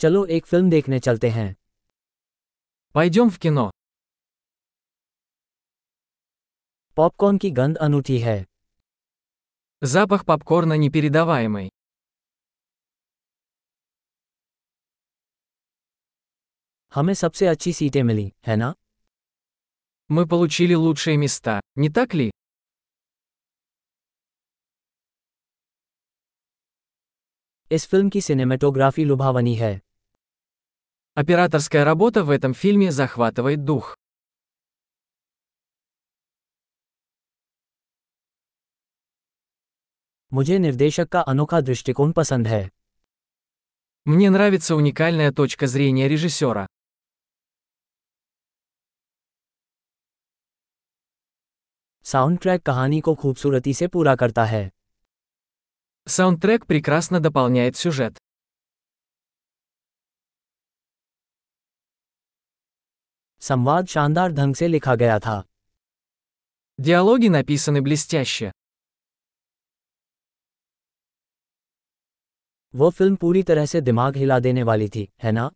चलो एक फिल्म देखने चलते हैं Пойдем в кино. पॉपकॉर्न की गंध अनूठी है Запах попкорна непередаваемый. हमें सबसे अच्छी सीटें मिली है ना Мы получили лучшие места, не так ли? इस फिल्म की सिनेमेटोग्राफी लुभावनी है Операторская работа в этом фильме захватывает дух. मुझे निर्देशक का अनोखा दृष्टिकोण पसंद है Мне нравится уникальная точка зрения режиссера. साउंड ट्रैक कहानी को खूबसूरती से पूरा करता है Саундтрек прекрасно дополняет сюжет. संवाद शानदार ढंग से लिखा गया था Диалоги написаны блестяще. वो फिल्म पूरी तरह से दिमाग हिला देने वाली थी है ना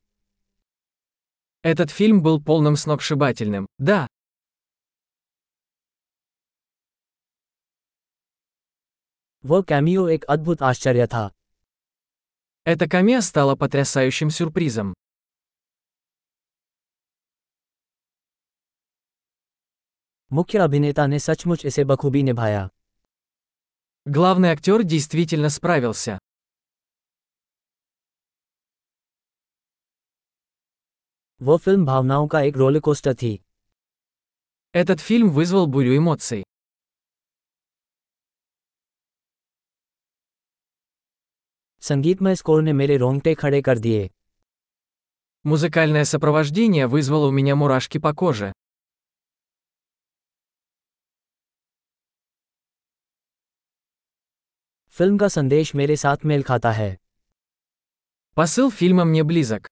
Этот фильм был полным сногсшибательным, да. वो कैमियो एक अद्भुत आश्चर्य था Эта камея стала потрясающим сюрпризом. मुख्य अभिनेता ने सचमुच इसे बखूबी निभाया Главный актер действительно справился. वो फिल्म भावनाओं का एक रोलकोस्टर थी Этот фильм вызвал бурю эмоций. संगीतमय स्कोर ने मेरे रोंगटे खड़े कर दिए Музыкальное сопровождение вызвало у меня мурашки по коже. फिल्म का संदेश मेरे साथ मेल खाता है Посыл фильма мне близок.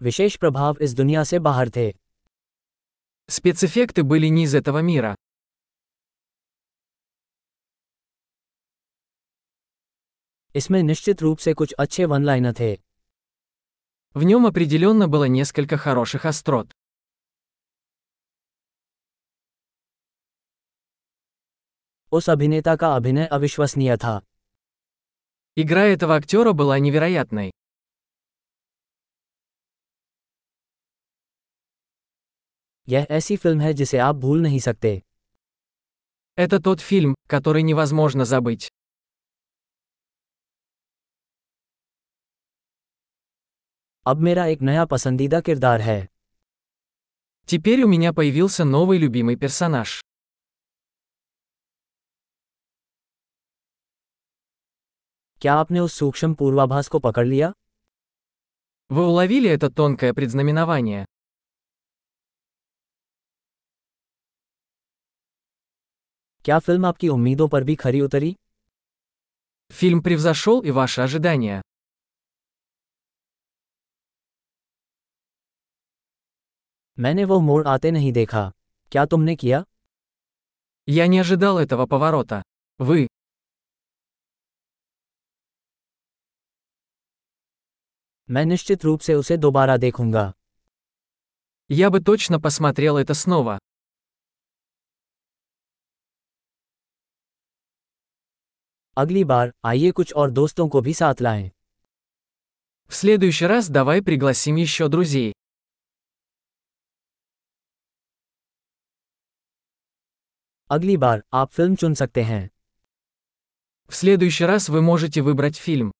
विशेष प्रभाव इस दुनिया से बाहर थे Спецэффекты были не из этого мира. इसमें निश्चित रूप से कुछ अच्छे वन लाइनर थे В нем определенно было несколько хороших острот. उस अभिनेता का अभिनय अविश्वसनीय था Игра этого актера была невероятной. यह ऐसी फिल्म है जिसे आप भूल नहीं सकते Это тот фильм, который невозможно забыть. अब मेरा एक नया पसंदीदा किरदार है Теперь у меня появился новый любимый персонаж. क्या आपने उस सूक्ष्म पूर्वाभास को पकड़ लिया Вы уловили это тонкое предзнаменование? क्या फिल्म आपकी उम्मीदों पर भी खरी उतरी Фильм превзошел и ваши ожидания. मैंने वो मोड़ आते नहीं देखा क्या तुमने किया Я не ожидал этого поворота. Вы. मैं निश्चित रूप से उसे दोबारा देखूंगा Я бы точно посмотрел это снова. अगली बार आइए कुछ और दोस्तों को भी साथ लाएं В следующий раз давай пригласим еще друзей. अगली बार आप फिल्म चुन सकते हैं В следующий раз вы можете выбрать фильм.